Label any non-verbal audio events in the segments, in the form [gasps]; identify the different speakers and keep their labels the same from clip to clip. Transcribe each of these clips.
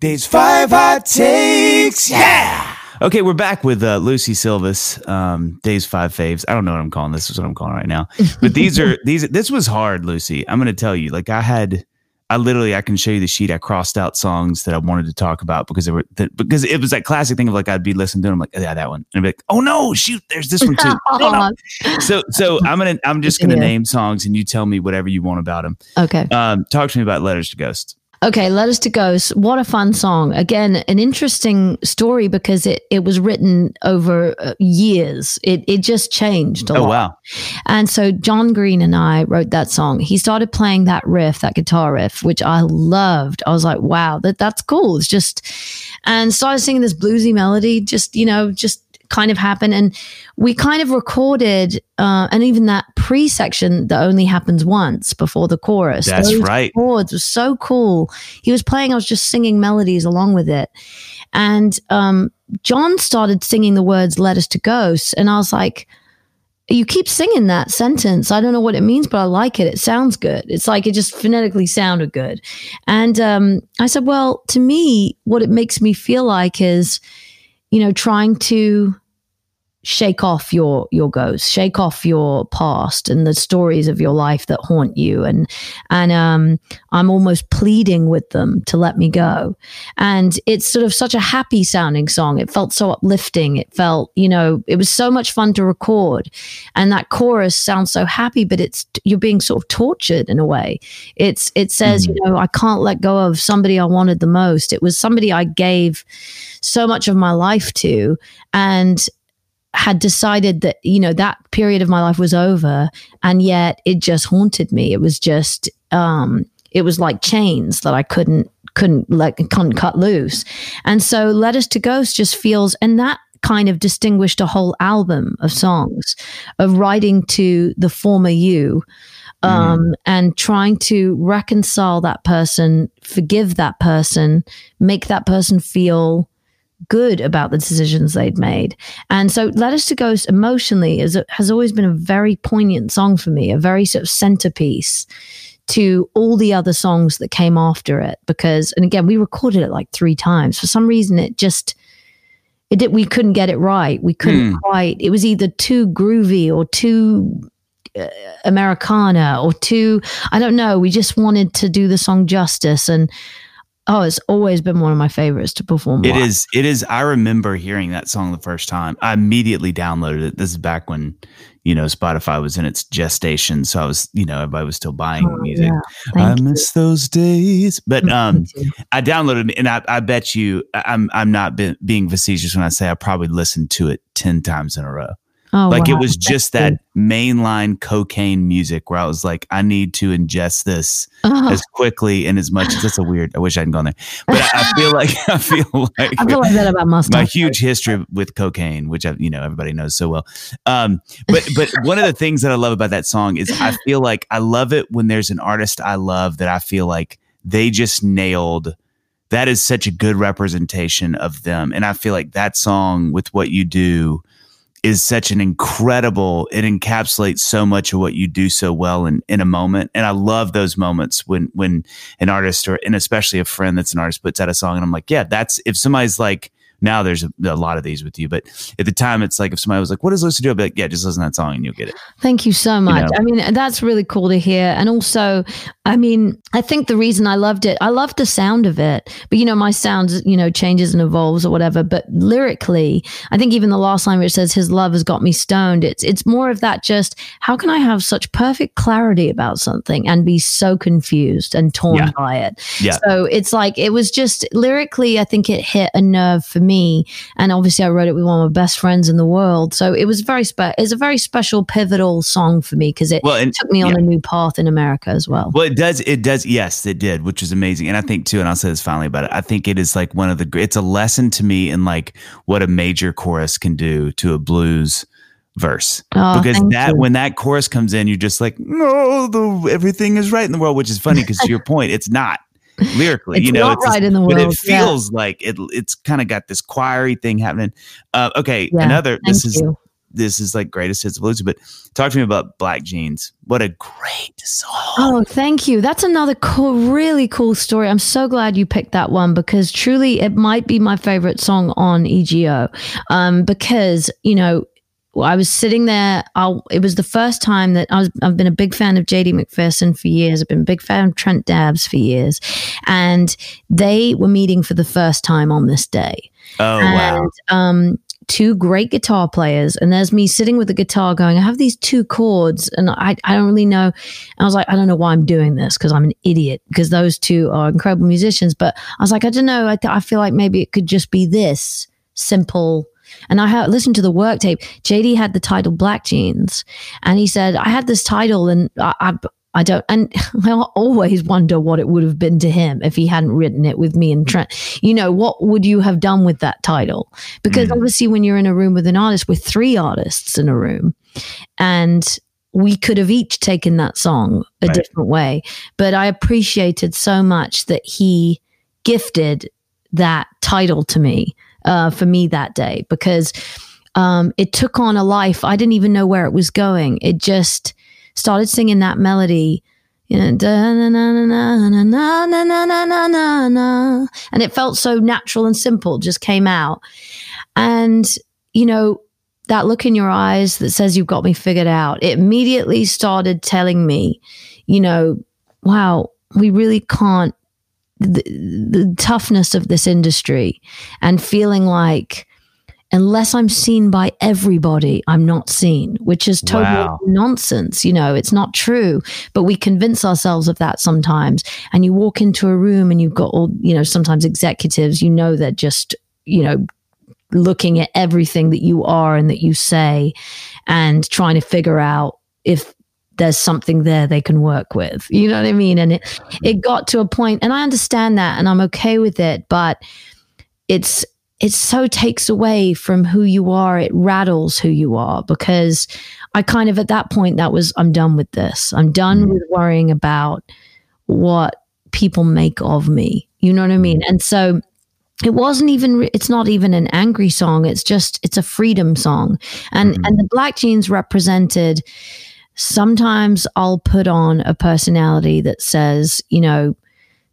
Speaker 1: Dave's five hot takes. Yeah. Okay, we're back with uh, Lucie Silvas. Um, Dave's five faves. I don't know what I'm calling this. Is what I'm calling right now. [laughs] But these are these. This was hard, Lucie. I'm going to tell you. Like I had, I literally, I can show you the sheet. I crossed out songs that I wanted to talk about because they were that, because it was that classic thing of like I'd be listening to them like yeah that one and I'd be like oh no shoot there's this one too. [laughs] No, no. So so I'm gonna I'm just gonna
Speaker 2: Yeah.
Speaker 1: name songs and you tell me whatever you want about them.
Speaker 2: Okay.
Speaker 1: Um, talk to me about Letters to Ghost.
Speaker 2: Okay, Letters to Ghosts. What a fun song. Again, an interesting story because it, it was written over uh, years. It, it just changed a
Speaker 1: Oh
Speaker 2: lot.
Speaker 1: wow.
Speaker 2: And so John Green and I wrote that song. He started playing that riff, that guitar riff, which I loved. I was like, wow, that that's cool. It's just and started singing this bluesy melody, just, you know, just kind of happened. And we kind of recorded uh, and even that pre-section that only happens once before the chorus.
Speaker 1: That's
Speaker 2: those
Speaker 1: right.
Speaker 2: chords was so cool. He was playing, I was just singing melodies along with it. And um, John started singing the words Letters to Ghosts. And I was like, you keep singing that sentence. I don't know what it means, but I like it. It sounds good. It's like it just phonetically sounded good. And um, I said, well, to me, what it makes me feel like is, you know, trying to shake off your your ghosts, shake off your past and the stories of your life that haunt you, and and um, I'm almost pleading with them to let me go. And it's sort of such a happy sounding song. It felt so uplifting. It felt, you know, it was so much fun to record. And that chorus sounds so happy, but it's you're being sort of tortured in a way. It's it says, you know, I can't let go of somebody I wanted the most. It was somebody I gave so much of my life to and had decided that you know that period of my life was over and yet it just haunted me. It was just um it was like chains that i couldn't couldn't like couldn't cut loose. And so letters to ghosts just feels and that kind of distinguished a whole album of songs of writing to the former you um, and trying to reconcile that person forgive that person make that person feel good about the decisions they'd made. And so Letters to Ghost emotionally is has always been a very poignant song for me, a very sort of centerpiece to all the other songs that came after it because and again we recorded it like 3 times. For some reason it just it did we couldn't get it right. We couldn't
Speaker 1: Hmm.
Speaker 2: quite. It was either too groovy or too uh, Americana or too I don't know. We just wanted to do the song justice and oh, it's always been one of my favorites to perform.
Speaker 1: It
Speaker 2: live.
Speaker 1: is. It is. I remember hearing that song the first time. I immediately downloaded it. This is back when, you know, Spotify was in its gestation. So I was, you know, everybody was still buying
Speaker 2: Oh,
Speaker 1: music.
Speaker 2: yeah.
Speaker 1: I
Speaker 2: you.
Speaker 1: miss those days. But um, I downloaded it, and I, I bet you, I'm I'm not be, being facetious when I say I probably listened to it ten times in a row.
Speaker 2: Oh,
Speaker 1: like
Speaker 2: wow.
Speaker 1: it was just that mainline cocaine music where I was like, I need to ingest this
Speaker 2: Oh,
Speaker 1: as quickly and as much. as. That's a weird. I wish I hadn't gone there, but I, I feel like [laughs] I feel like
Speaker 2: I feel like that about
Speaker 1: my
Speaker 2: Mustang.
Speaker 1: huge history with cocaine, which I, you know everybody knows so well. Um, but but one of the things that I love about that song is I feel like I love it when there's an artist I love that I feel like they just nailed. That is such a good representation of them, and I feel like that song with what you do is such an incredible. It encapsulates so much of what you do so well in in a moment, and I love those moments when when an artist or and especially a friend that's an artist puts out a song, and I'm like, yeah, that's if somebody's like now there's a, a lot of these with you, but at the time it's like if somebody was like, "What does Lucie do?" I'd be like, "Yeah, just listen to that song and you'll get it."
Speaker 2: Thank you so much.
Speaker 1: know.
Speaker 2: I mean, that's really cool to hear. And also, I mean, I think the reason I loved it, I loved the sound of it. But, you know, my sound, you know, changes and evolves or whatever. But lyrically, I think even the last line where it says, his love has got me stoned, it's, it's more of that just, how can I have such perfect clarity about something and be so confused and torn
Speaker 1: Yeah.
Speaker 2: by it?
Speaker 1: Yeah.
Speaker 2: So it's like, it was just lyrically, I think it hit a nerve for me. And obviously, I wrote it with one of my best friends in the world. So it was very spe- it's a very special, pivotal song for me because it
Speaker 1: Well, and
Speaker 2: took me on
Speaker 1: yeah.
Speaker 2: a new path in America as well.
Speaker 1: Well, it does. It does. Yes, it did, which is amazing. And I think too, and I'll say this finally about it. I think it is like one of the. It's a lesson to me in like what a major chorus can do to a blues verse.
Speaker 2: Oh,
Speaker 1: because that
Speaker 2: you.
Speaker 1: when that chorus comes in, you're just like, no, the everything is right in the world, which is funny because to your point, it's not lyrically.
Speaker 2: It's
Speaker 1: you know,
Speaker 2: not
Speaker 1: it's
Speaker 2: right in the
Speaker 1: but
Speaker 2: world,
Speaker 1: it
Speaker 2: yeah.
Speaker 1: feels like it. It's kind of got this choiry thing happening. Uh, okay,
Speaker 2: Yeah,
Speaker 1: another. This is
Speaker 2: you.
Speaker 1: this is like greatest hits of blues. But talk to me about Black Jeans. What a great song!
Speaker 2: Oh, thank you. That's another cool, really cool story. I'm so glad you picked that one because truly, it might be my favorite song on EGO. Um, because you know, I was sitting there. I'll, it was the first time that I was. I've been a big fan of JD McPherson for years. I've been a big fan of Trent Dabbs for years, and they were meeting for the first time on this day.
Speaker 1: Oh
Speaker 2: and,
Speaker 1: wow!
Speaker 2: Um, two great guitar players and there's me sitting with the guitar going i have these two chords and i, I don't really know i was like i don't know why i'm doing this because i'm an idiot because those two are incredible musicians but i was like i don't know I, th- I feel like maybe it could just be this simple and I had listened to the work tape. JD had the title Black Jeans, and he said, "I had this title, and I, I, I don't, and [laughs] I always wonder what it would have been to him if he hadn't written it with me and Trent. You know, what would you have done with that title? Because mm. obviously, when you're in a room with an artist, with three artists in a room, and we could have each taken that song a right. different way. But I appreciated so much that he gifted that title to me uh, for me that day because um, it took on a life. I didn't even know where it was going. It just started singing that melody. You know, and it felt so natural and simple, just came out. And, you know, that look in your eyes that says you've got me figured out, it immediately started telling me, you know, wow, we really can't, the, the toughness of this industry and feeling like, unless I'm seen by everybody, I'm not seen, which is total wow. nonsense. You know, it's not true, but we convince ourselves of that sometimes. And you walk into a room and you've got all, you know, sometimes executives, you know, they're just, you know, looking at everything that you are and that you say and trying to figure out if there's something there they can work with. You know what I mean? And it it got to a point and I understand that and I'm okay with it, but it's it so takes away from who you are. It rattles who you are because I kind of at that point that was I'm done with this. I'm done mm-hmm. with worrying about what people make of me. You know what I mean? And so it wasn't even it's not even an angry song it's just it's a freedom song and mm-hmm. and the black jeans represented sometimes i'll put on a personality that says you know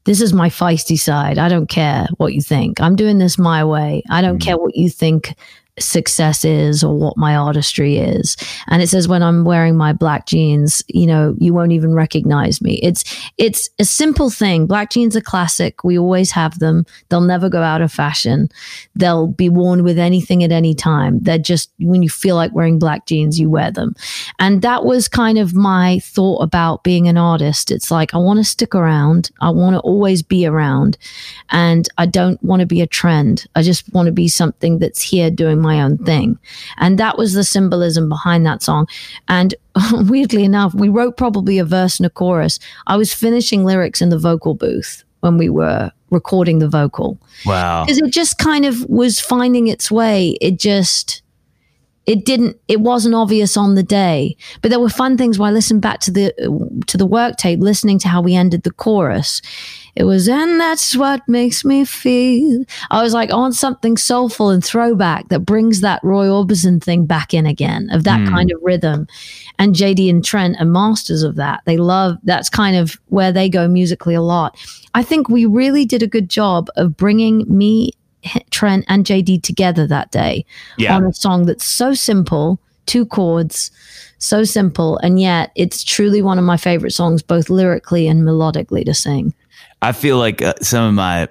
Speaker 2: this is my feisty side. I don't care what you think. I'm doing this my way. I don't mm-hmm. care what you think success is or what my artistry is. And it says when I'm wearing my black jeans, you know, you won't even recognize me. It's it's a simple thing. Black jeans are classic. We always have them. They'll never go out of fashion. They'll be worn with anything at any time. They're just when you feel like wearing black jeans, you wear them. And that was kind of my thought about being an artist. It's like I want to stick around. I want to always be around. And I don't want to be a trend. I just want to be something that's here doing my own thing. And that was the symbolism behind that song. And [laughs] weirdly enough, we wrote probably a verse and a chorus. I was finishing lyrics in the vocal booth when we were recording the vocal.
Speaker 1: Wow.
Speaker 2: Because it just kind of was finding its way. It just it didn't it wasn't obvious on the day. But there were fun things when i listened back to the to the work tape listening to how we ended the chorus. It was and that's what makes me feel. I was like i want something soulful and throwback that brings that roy orbison thing back in again of that mm. kind of rhythm. And jd and trent are masters of that. They love that's kind of where they go musically a lot. I think we really did a good job of bringing me Trent and JD together that day yeah. on a song that's so simple, two chords, so simple, and yet it's truly one of my favorite songs, both lyrically and melodically to sing.
Speaker 1: I feel like uh, some of my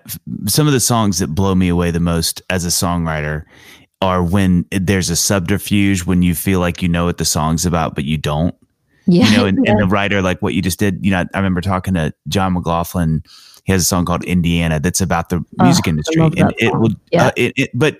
Speaker 1: some of the songs that blow me away the most as a songwriter are when there's a subterfuge when you feel like you know what the song's about but you don't. Yeah, you know, and, [laughs] yeah. and the writer like what you just did. You know, I remember talking to Jon McLaughlin he has a song called Indiana that's about the music oh, industry, and it will. Yeah. Uh, it, it, but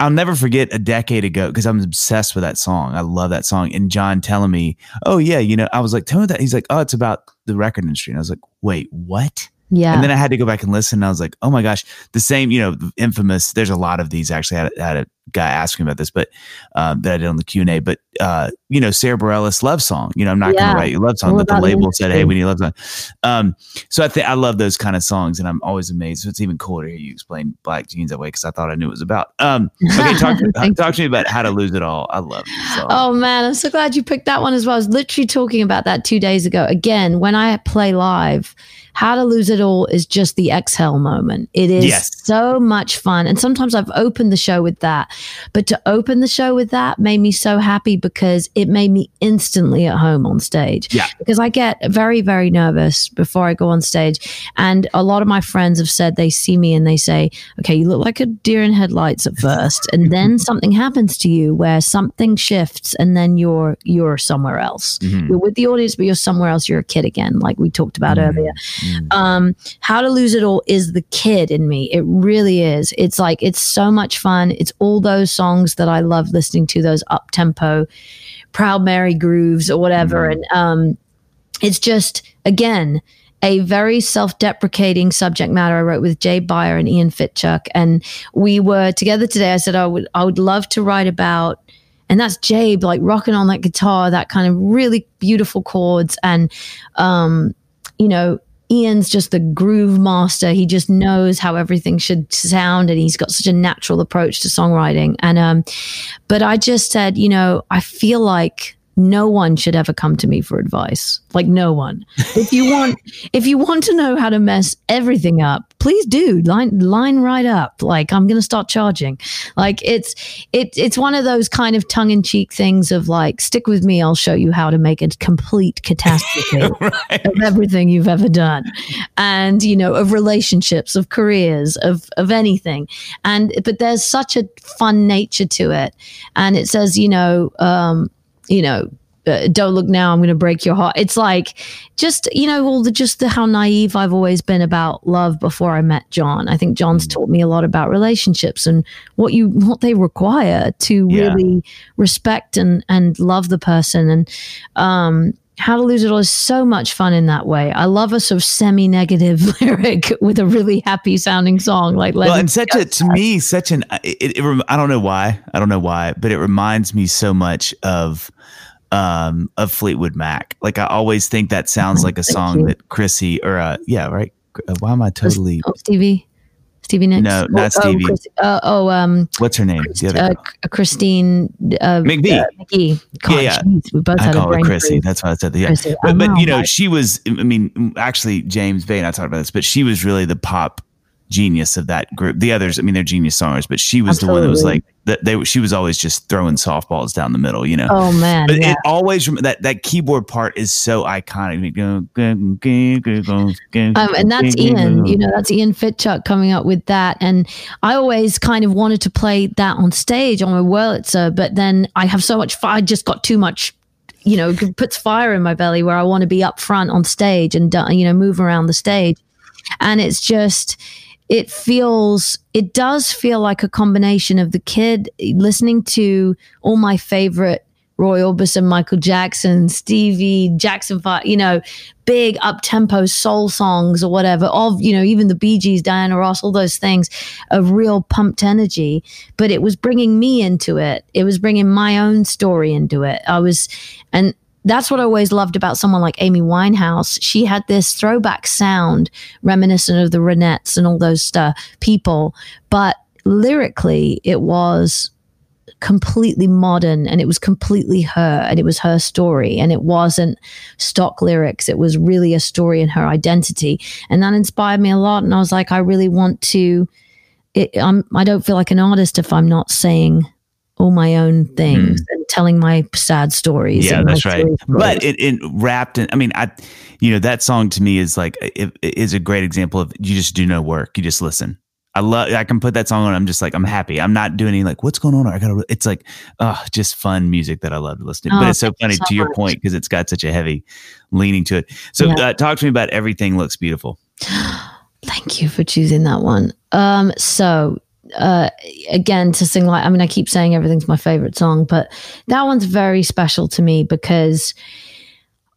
Speaker 1: I'll never forget a decade ago because I'm obsessed with that song. I love that song. And John telling me, "Oh yeah, you know," I was like, "Tell me that." He's like, "Oh, it's about the record industry," and I was like, "Wait, what?"
Speaker 2: Yeah.
Speaker 1: And then I had to go back and listen. And I was like, oh my gosh, the same, you know, infamous. There's a lot of these actually. I had, I had a guy asking about this, but um, that I did on the Q and A. But uh, you know, Sara Bareilles love song. You know, I'm not
Speaker 2: Yeah.
Speaker 1: going to write you love song, but the label said, "Hey, we need a love song." Um, so I think I love those kind of songs, and I'm always amazed. So it's even cooler to hear you explain Black Jeans that way because I thought I knew what it was about. Um, okay, talk, [laughs]
Speaker 2: Thank
Speaker 1: talk to me about how to lose it all. I love.
Speaker 2: Oh man, I'm so glad you picked that one as well. I was literally talking about that two days ago. Again, when I play live, How to Lose It All is just the exhale moment. It is
Speaker 1: Yes.
Speaker 2: so much fun. And sometimes I've opened the show with that. But to open the show with that made me so happy because it made me instantly at home on stage.
Speaker 1: Yeah.
Speaker 2: Because I get very, very nervous before I go on stage. And a lot of my friends have said they see me and they say, okay, you look like a deer in headlights at first. And then something happens to you where something shifts and then you're you're somewhere else.
Speaker 1: Mhm.
Speaker 2: You're with the audience, but you're somewhere else. You're a kid again, like we talked about
Speaker 1: Mhm.
Speaker 2: earlier.
Speaker 1: Mm.
Speaker 2: Um, How to Lose It All is the kid in me. It really is. It's like it's so much fun. It's all those songs that I love listening to, those up tempo, Proud Mary grooves or whatever.
Speaker 1: Mhm.
Speaker 2: And um, it's just again a very self-deprecating subject matter I wrote with Jabe Beyer and Ian Fitchuck, and we were together today. I said I would I would love to write about, and that's Jabe like rocking on that guitar, that kind of really beautiful chords, and um, you know. Ian's just the groove master. He just knows how everything should sound, and he's got such a natural approach to songwriting. And um, but I just said, you know, I feel like no one should ever come to me for advice. Like no one. If you want [laughs] if you want to know how to mess everything up, please do. Line line right up. Like I'm gonna start charging. Like it's it it's one of those kind of tongue in cheek things of like, stick with me, I'll show you how to make a complete catastrophe [laughs]
Speaker 1: right.
Speaker 2: of everything you've ever done and you know of relationships of careers of of anything and but there's such a fun nature to it and it says you know um you know uh, don't look now i'm going to break your heart. It's like just you know all the just the how naive i've always been about love before i met john. I think john's taught me a lot about relationships and what you what they require to
Speaker 1: Yeah.
Speaker 2: really respect and and love the person. And um how to Lose It All is so much fun in that way. I love a sort of semi-negative [laughs] lyric with a really happy sounding song like
Speaker 1: well, and such a to me such an it, it, rem- I don't know why I don't know why, but it reminds me so much of um of Fleetwood Mac. Like I always think that sounds [laughs] like a song that Chrissy or uh yeah right. Uh, Why am I totally?
Speaker 2: Stevie, Stevie Nicks.
Speaker 1: No, not
Speaker 2: oh,
Speaker 1: Stevie.
Speaker 2: Oh, Chris- uh, oh um,
Speaker 1: What's her name? The other
Speaker 2: uh. Christine uh,
Speaker 1: McVie.
Speaker 2: uh, McGee. God,
Speaker 1: yeah.
Speaker 2: jeez, we both
Speaker 1: I
Speaker 2: had a
Speaker 1: call her Chrissy. That's why I said that. Yeah.
Speaker 2: Chrissy.
Speaker 1: But, but you know,
Speaker 2: right?
Speaker 1: she was. I mean, actually, James Bay and I talked about this, but she was really the pop genius of that group. The others, I mean, they're genius songers, but she was the one that was like that. They she was always just throwing softballs down the middle. You know.
Speaker 2: Oh man,
Speaker 1: But
Speaker 2: yeah.
Speaker 1: it always that that keyboard part is so iconic.
Speaker 2: Um, and that's Ian, you know, that's Ian Fitchuck coming up with that. And I always kind of wanted to play that on stage on my Wurlitzer, but then I have so much fire, I just got too much, you know, it puts fire in my belly where I want to be up front on stage and, you know, move around the stage. And it's just, it feels, it does feel like a combination of the kid listening to all my favorite Roy Orbison, Michael Jackson, Stevie, Jackson, you know, big up tempo soul songs or whatever of you know even the Bee Gees, Diana Ross, all those things of real pumped energy. But it was bringing me into it. It was bringing my own story into it. I was, and that's what I always loved about someone like Amy Winehouse. She had this throwback sound reminiscent of the Ronettes and all those uh, people, but lyrically it was completely modern and it was completely her and it was her story and it wasn't stock lyrics. It was really a story in her identity. And that inspired me a lot and i was like i really want to it, I'm, i don't feel like an artist if i'm not saying all my own things and telling my sad stories.
Speaker 1: Yeah, that's right. But it, it wrapped in. I mean, I, you know, that song to me is like it, it is a great example of you just do no work. You just listen. I love. I can put that song on. I'm just like I'm happy. I'm not doing any like what's going on. I gotta. It's like, oh, just fun music that I love to listen to.
Speaker 2: Oh,
Speaker 1: but it's so funny
Speaker 2: so
Speaker 1: to your
Speaker 2: much.
Speaker 1: point because it's got such a heavy leaning to it. So
Speaker 2: Yeah.
Speaker 1: uh, talk to me about everything looks beautiful. [gasps]
Speaker 2: Thank you for choosing that one. Um, so uh, again, to sing like I mean, I keep saying everything's my favorite song, but that one's very special to me because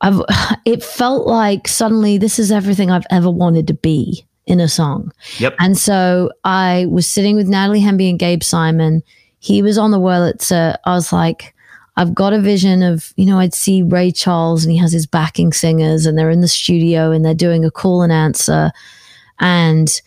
Speaker 2: I've [laughs] it felt like suddenly this is everything I've ever wanted to be in a song.
Speaker 1: Yep.
Speaker 2: And so I was sitting with Natalie Hemby and Gabe Simon. he was on the Wurlitzer, I was like, I've got a vision of, you know, I'd see Ray Charles and he has his backing singers and they're in the studio and they're doing a call and answer. And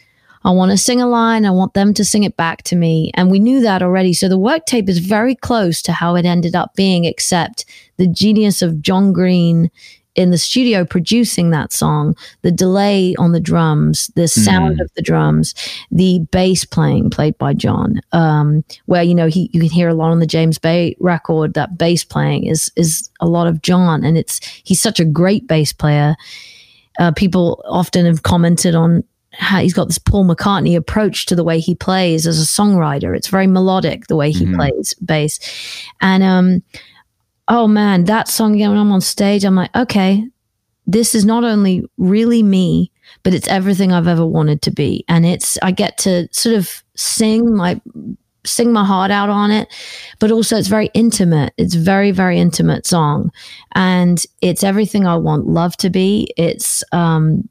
Speaker 2: I want to sing a line. I want them to sing it back to me. And we knew that already. So the work tape is very close to how it ended up being, except the genius of John Green in the studio producing that song, the delay on the drums, the sound mm. of the drums, the bass playing played by John, um, where you know he you can hear a lot on the James Bay record. That bass playing is is a lot of John, and it's he's such a great bass player. Uh, people often have commented on how he's got this Paul McCartney approach to the way he plays as a songwriter. It's very melodic the way he mm-hmm. plays bass, and um, oh man, that song again when I'm on stage, I'm like, okay, this is not only really me, but it's everything I've ever wanted to be. And it's, I get to sort of sing my, sing my heart out on it, but also it's very intimate. It's very, very intimate song. And it's everything I want love to be. It's, um,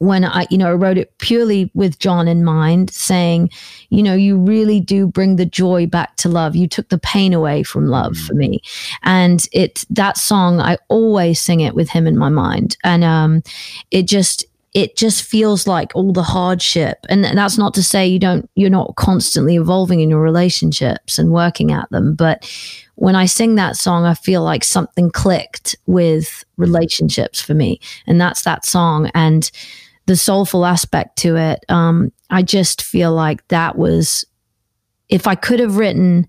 Speaker 2: when I, you know, I wrote it purely with John in mind, saying, you know, you really do bring the joy back to love. You took the pain away from love for me. And it, that song, I always sing it with him in my mind. And um, it just, it just feels like all the hardship. And, and that's not to say you don't, you're not constantly evolving in your relationships and working at them. But when I sing that song, I feel like something clicked with relationships for me. And that's that song. And, the soulful aspect to it. Um, I just feel like that was, if I could have written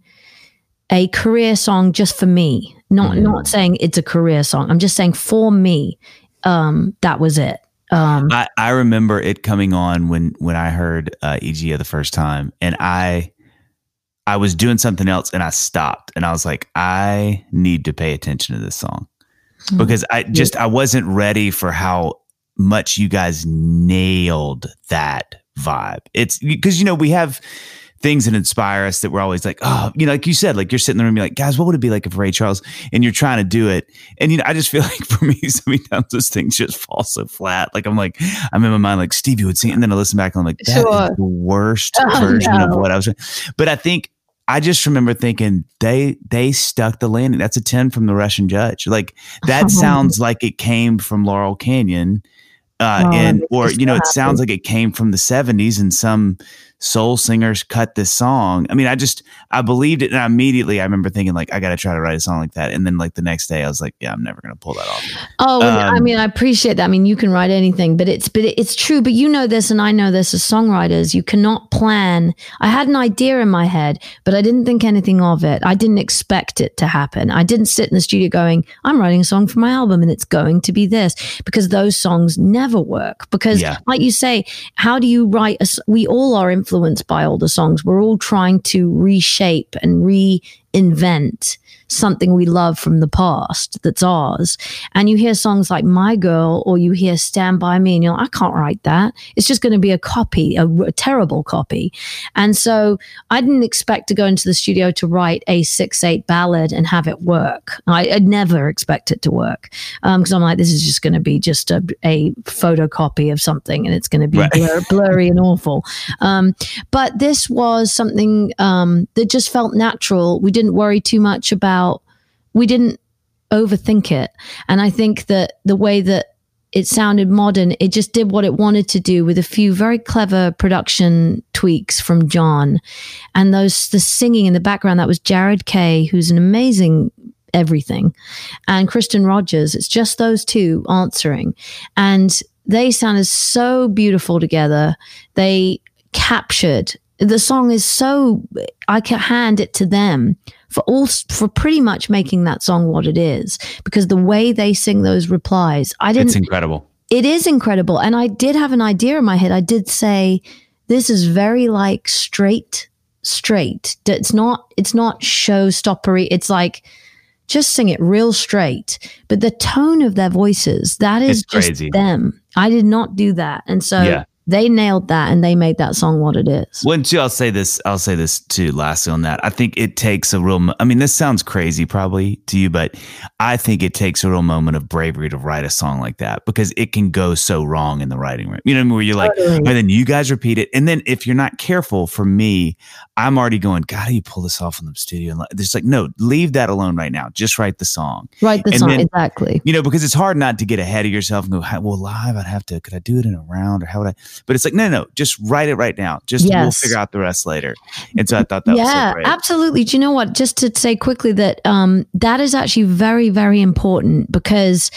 Speaker 2: a career song just for me, not mm-hmm. not saying it's a career song. I'm just saying for me, um, that was it. Um,
Speaker 1: I, I remember it coming on when when I heard uh, EGO the first time, and I I was doing something else, and I stopped, and I was like, I need to pay attention to this song mm-hmm. because I just I wasn't ready for how much you guys nailed that vibe. It's because, you know, we have things that inspire us that we're always like, oh, you know, like you said, like you're sitting there and be like, guys, what would it be like if Ray Charles and you're trying to do it? And, you know, I just feel [laughs] like for me, so many times those things just fall so flat. Like I'm like, I'm in my mind, like Stevie would sing. And then I listen back and I'm like, that sure. is the worst [laughs] oh, version no. of what I was. But I think I just remember thinking they they stuck the landing. That's a 10 from the Russian judge. Like that [laughs] sounds like it came from Laurel Canyon uh, oh, and or you know, it sounds like it came from the '70s, and some soul singers cut this song. I mean, I just I believed it, and I immediately I remember thinking like I got to try to write a song like that. And then like the next day, I was like, yeah, I'm never gonna pull that off.
Speaker 2: Oh, um, I mean, I appreciate that. I mean, you can write anything, but it's but it's true. But you know this, and I know this as songwriters. You cannot plan. I had an idea in my head, but I didn't think anything of it. I didn't expect it to happen. I didn't sit in the studio going, I'm writing a song for my album, and it's going to be this because those songs never work. Because, yeah. like you say, how do you write? A, we all are influenced influenced by older songs. We're all trying to reshape and reinvent something we love from the past that's ours. And you hear songs like My Girl or you hear Stand By Me and you're like, I can't write that. It's just going to be a copy, a, a, terrible copy. And so I didn't expect to go into the studio to write a 6 8 ballad and have it work. I, would never expect it to work because um, I'm like, this is just going to be just a, a photocopy of something and it's going to be right. blur, blurry and awful. Um, but this was something um, that just felt natural. We didn't worry too much about about we didn't overthink it. And I think that the way that it sounded modern, it just did what it wanted to do with a few very clever production tweaks from John. And those the singing in the background, that was Jared Kay, who's an amazing everything, and Kristen Rogers. It's just those two answering. And they sounded so beautiful together. They captured the song is so I can hand it to them for all for pretty much making that song what it is because the way they sing those replies, I didn't.
Speaker 1: It's incredible.
Speaker 2: It is incredible, and I did have an idea in my head. I did say this is very like straight, straight. It's not. It's not showstoppery. It's like just sing it real straight. But the tone of their voices, that is just them. I did not do that, and so. Yeah they nailed that and they made that song what it is.
Speaker 1: Well, too, I'll say this. I'll say this too. Lastly, on that, I think it takes a real. I mean, this sounds crazy probably to you, but I think it takes a real moment of bravery to write a song like that because it can go so wrong in the writing room. You know, what I mean? where you're like,
Speaker 2: Totally.
Speaker 1: and then you guys repeat it, and then if you're not careful, for me, I'm already going, God, how do you pull this off in the studio? And It's like, no, leave that alone right now. Just write the song.
Speaker 2: Write the
Speaker 1: And
Speaker 2: song
Speaker 1: then-
Speaker 2: exactly.
Speaker 1: You know, because it's hard not to get ahead of yourself and go, well, live, I'd have to, could I do it in a round or how would I? But it's like, no, no, just write it right now. Just we'll figure out the rest later. And so I thought that was
Speaker 2: yeah,
Speaker 1: so great.
Speaker 2: absolutely. Do you know what? Just to say quickly that um, that is actually very, very important because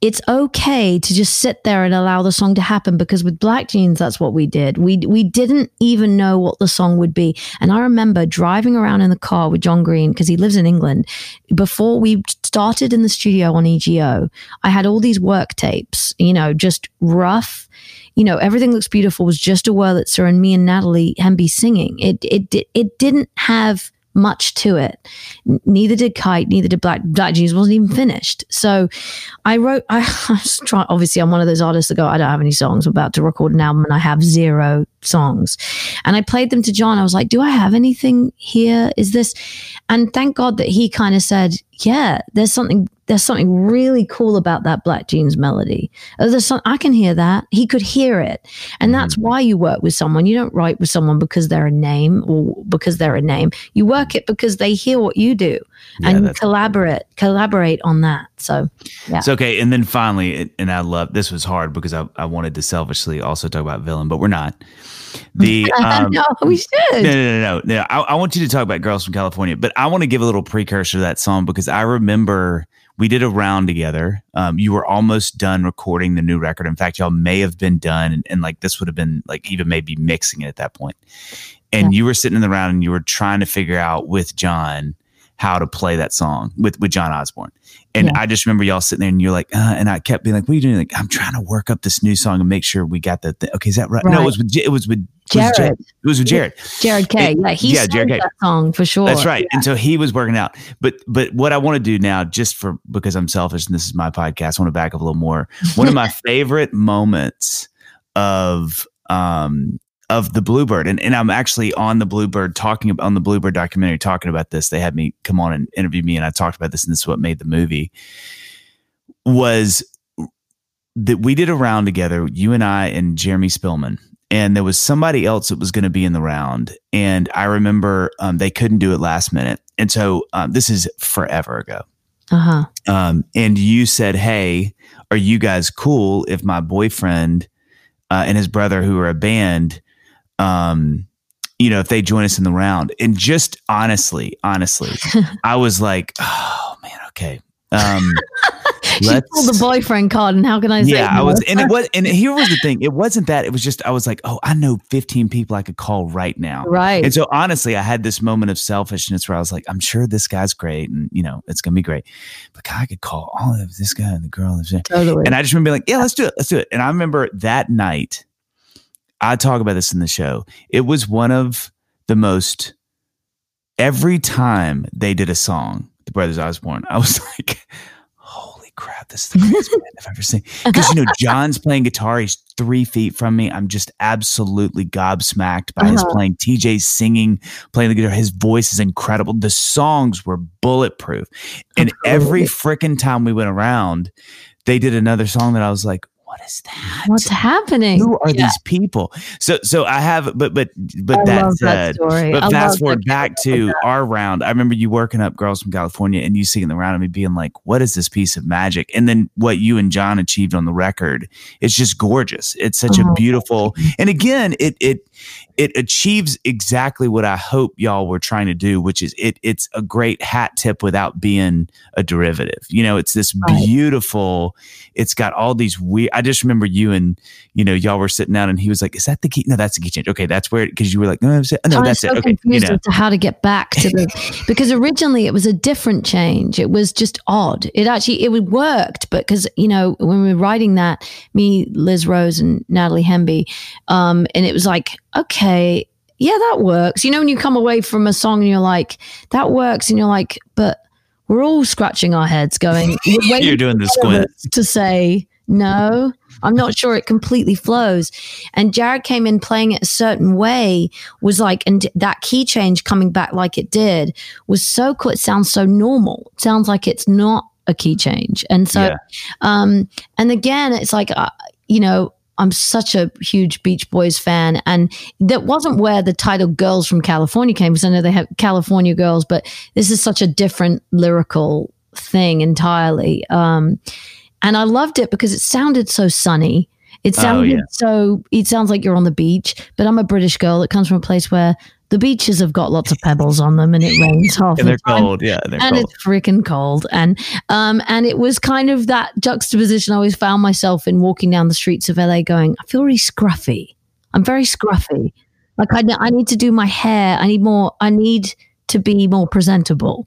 Speaker 2: it's okay to just sit there and allow the song to happen because with black jeans that's what we did we we didn't even know what the song would be and i remember driving around in the car with john green because he lives in england before we started in the studio on ego i had all these work tapes you know just rough you know everything looks beautiful was just a wurlitzer and me and natalie hemby singing it it it didn't have much to it. Neither did Kite, neither did Black Black Jeans wasn't even finished. So I wrote I, [laughs] I was trying obviously I'm one of those artists that go, I don't have any songs, I'm about to record an album and I have zero songs. And I played them to John. I was like, Do I have anything here? Is this and thank God that he kind of said, Yeah, there's something there's something really cool about that Black Jeans melody. Oh, There's some, I can hear that. He could hear it. And that's why you work with someone. You don't write with someone because they're a name or because they're a name. You work it because they hear what you do
Speaker 1: Yeah,
Speaker 2: and collaborate, collaborate on that. So yeah.
Speaker 1: It's okay. And then finally, and I love this was hard because I, I wanted to selfishly also talk about villain, but we're not. [laughs] The um,
Speaker 2: no, we should.
Speaker 1: no, no, no, no, no. I, I want you to talk about Girls from California, but I want to give a little precursor to that song because I remember we did a round together. Um, you were almost done recording the new record. In fact, y'all may have been done, and, and like this would have been like even maybe mixing it at that point. And you were sitting in the round and you were trying to figure out with John how to play that song with with John Osborne. And
Speaker 2: Yeah.
Speaker 1: I just remember y'all sitting there and you're like, uh, and I kept being like, "What are you doing?" Like, I'm trying to work up this new song and make sure we got the. Th- okay, is that right? No, it was with it was with it
Speaker 2: Jared.
Speaker 1: It was with Jared.
Speaker 2: Jared K.
Speaker 1: It-
Speaker 2: yeah, he
Speaker 1: yeah,
Speaker 2: yeah,
Speaker 1: Jared K.
Speaker 2: that song for sure.
Speaker 1: That's right. And so he was working out. But but what I want to do now, just for because I'm selfish and this is my podcast, I want to back up a little more. One of my [laughs] favorite moments of um of the Bluebird, and, and I'm actually on the Bluebird talking about on the Bluebird documentary talking about this. They had me come on and interview me, and I talked about this, and this is what made the movie. Was that we did a round together, you and I and Jeremy Spillman, and there was somebody else that was going to be in the round. And I remember um, they couldn't do it last minute. And so um, this is forever ago.
Speaker 2: Uh huh.
Speaker 1: Um, and you said, Hey, are you guys cool if my boyfriend uh, and his brother, who are a band, um, you know, if they join us in the round? And just honestly, honestly, [laughs] I was like, Oh, man, okay. Um, [laughs]
Speaker 2: She pulled the boyfriend card, and how can I say?
Speaker 1: yeah, I was, and it was, and [laughs] here was the thing. It wasn't that. It was just I was like, oh, I know 15 people I could call right now.
Speaker 2: right.
Speaker 1: And so honestly, I had this moment of selfishness where I was like, I'm sure this guy's great, and you know, it's gonna be great. But God, I could call all of this guy and the girl, and
Speaker 2: totally.
Speaker 1: and I just remember being like, yeah, let's do it, let's do it. And I remember that night, I talk about this in the show. It was one of the most. Every time they did a song, the Brothers Osborne, I was [laughs] like, holy crap, this is the greatest band I've ever seen. [laughs] Because, you know, John's playing guitar. He's three feet from me. I'm just absolutely gobsmacked by his
Speaker 2: Uh-huh.
Speaker 1: playing. TJ's singing, playing the guitar. His voice is incredible. The songs were bulletproof. And every freaking time we went around, they did another song that I was like, what is that?
Speaker 2: What's happening?
Speaker 1: Who are
Speaker 2: Yeah.
Speaker 1: these people? So, so I have, but, but, but
Speaker 2: I
Speaker 1: that
Speaker 2: love that story.
Speaker 1: but
Speaker 2: I
Speaker 1: fast forward back to our round. I remember you working up girls from California and you singing the round and me being like, what is this piece of magic? And then what you and John achieved on the record, it's just gorgeous. It's such a
Speaker 2: Oh,
Speaker 1: beautiful, and again, it, it, it achieves exactly what I hope y'all were trying to do, which is it, it's a great hat tip without being a derivative. You know, it's this
Speaker 2: Right.
Speaker 1: beautiful, it's got all these weird, I just remember you and, you know, y'all were sitting down and he was like, is that the key? No, that's the key change. Okay. That's where, cause you were like, no, that's it. no,
Speaker 2: I was
Speaker 1: that's
Speaker 2: so
Speaker 1: it. Okay. You know,
Speaker 2: as to how to get back to the [laughs] because originally it was a different change. It was just odd. It actually it worked, but because you know when we were writing that, me, Liz Rose, and Natalie Hemby, um, and it was like okay, yeah, that works. You know when you come away from a song and you're like that works, and you're like, but we're all scratching our heads, going, [laughs]
Speaker 1: you're doing the squint.
Speaker 2: to say no. I'm not sure it completely flows. And Jared came in playing it a certain way, was like, and that key change coming back like it did was so cool. It sounds so normal. It sounds like it's not a key change. And so, yeah. um, and again, it's like, uh, you know, I'm such a huge Beach Boys fan, and that wasn't where the title "Girls from California" came. Because I know they have California Girls, but this is such a different lyrical thing entirely. Um, and I loved it because it sounded so sunny. It oh, sounded oh, yeah. so. It sounds like you're on the beach, but I'm a British girl that comes from a place where the beaches have got lots of pebbles on them and it rains half
Speaker 1: and
Speaker 2: they're
Speaker 1: the cold yeah
Speaker 2: and
Speaker 1: cold.
Speaker 2: it's freaking cold and um and it was kind of that juxtaposition i always found myself in walking down the streets of la going i feel really scruffy i'm very scruffy like i, I need to do my hair i need more i need to be more presentable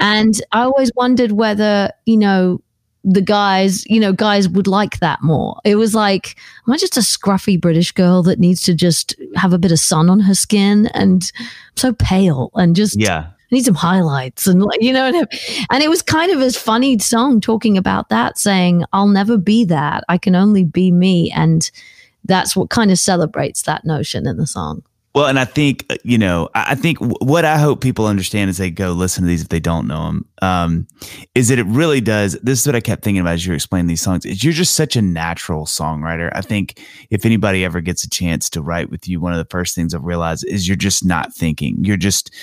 Speaker 2: and i always wondered whether you know the guys, you know, guys would like that more. It was like, am I just a scruffy British girl that needs to just have a bit of sun on her skin and I'm so pale and just
Speaker 1: yeah.
Speaker 2: I need some highlights and like you know and it was kind of a funny song talking about that saying I'll never be that I can only be me and that's what kind of celebrates that notion in the song.
Speaker 1: Well, and I think uh, you know, I think what I hope people understand as they go listen to these if they don't know them, um, is that it really does. This is what I kept thinking about as you're explaining these songs. Is you're just such a natural songwriter. I think if anybody ever gets a chance to write with you, one of the first things I've realized is you're just not thinking. You're just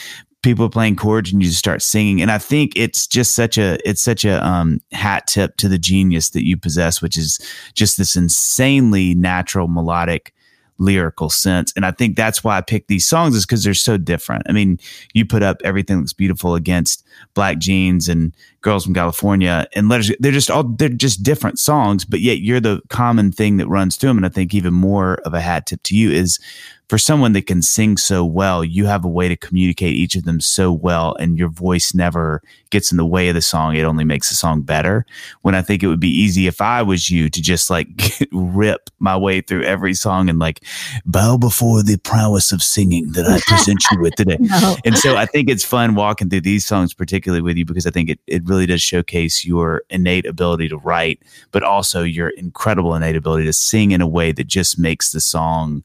Speaker 1: people playing chords and you just start singing and i think it's just such a it's such a um, hat tip to the genius that you possess which is just this insanely natural melodic lyrical sense. And I think that's why I picked these songs is because they're so different. I mean, you put up Everything Looks Beautiful against Black Jeans and Girls from California and letters. They're just all, they're just different songs, but yet you're the common thing that runs through them. And I think even more of a hat tip to you is for someone that can sing so well, you have a way to communicate each of them so well, and your voice never gets in the way of the song. It only makes the song better. When I think it would be easy if I was you to just like [laughs] rip my way through every song and like bow before the prowess of singing that I present you with today. [laughs] no. And so I think it's fun walking through these songs, particularly with you, because I think it, it really does showcase your innate ability to write, but also your incredible innate ability to sing in a way that just makes the song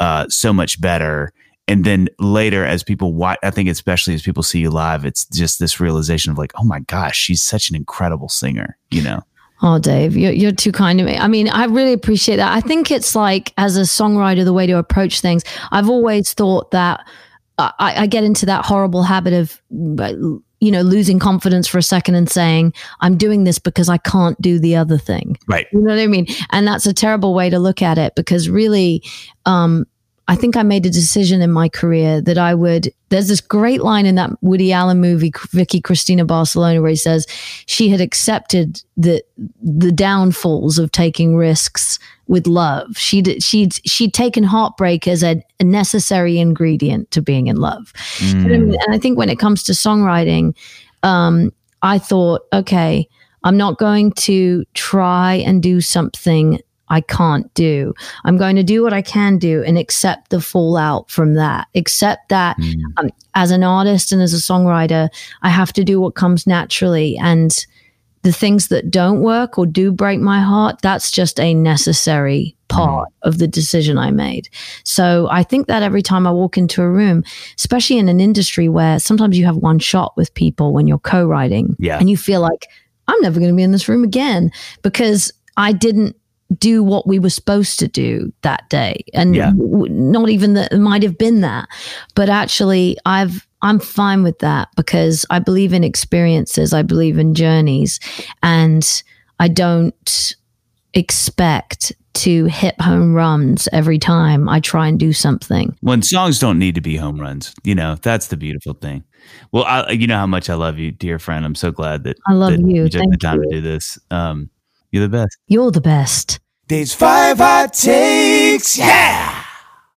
Speaker 1: uh, so much better. And then later, as people watch, I think especially as people see you live, it's just this realization of like, oh my gosh, she's such an incredible singer, you know?
Speaker 2: Oh, Dave, you're, you're too kind to me. I mean, I really appreciate that. I think it's like, as a songwriter, the way to approach things. I've always thought that I, I get into that horrible habit of you know, losing confidence for a second and saying, I'm doing this because I can't do the other thing.
Speaker 1: Right.
Speaker 2: You know what I mean? And that's a terrible way to look at it because really, um, I think I made a decision in my career that I would. There's this great line in that Woody Allen movie, Vicky Cristina Barcelona, where he says she had accepted the the downfalls of taking risks with love. She'd she'd she'd taken heartbreak as a, a necessary ingredient to being in love. Mm. And I think when it comes to songwriting, um, I thought, okay, I'm not going to try and do something I can't do. I'm going to do what I can do and accept the fallout from that. Accept that mm. um, as an artist and as a songwriter, I have to do what comes naturally. And the things that don't work or do break my heart, that's just a necessary part mm. of the decision I made. So I think that every time I walk into a room, especially in an industry where sometimes you have one shot with people when you're co writing,
Speaker 1: yeah.
Speaker 2: and you feel like, I'm never going to be in this room again because I didn't do what we were supposed to do that day. And yeah. w- not even that it might have been that but actually i've i'm fine with that because i believe in experiences i believe in journeys and i don't expect to hit home runs every time i try and do something.
Speaker 1: When songs don't need to be home runs you know that's the beautiful thing. Well I, you know how much i love you dear friend. I'm so glad that
Speaker 2: i love
Speaker 1: that
Speaker 2: you,
Speaker 1: you took
Speaker 2: Thank
Speaker 1: the time
Speaker 2: you.
Speaker 1: to do this. Um you're the best.
Speaker 2: You're the best.
Speaker 1: These five hot takes, yeah.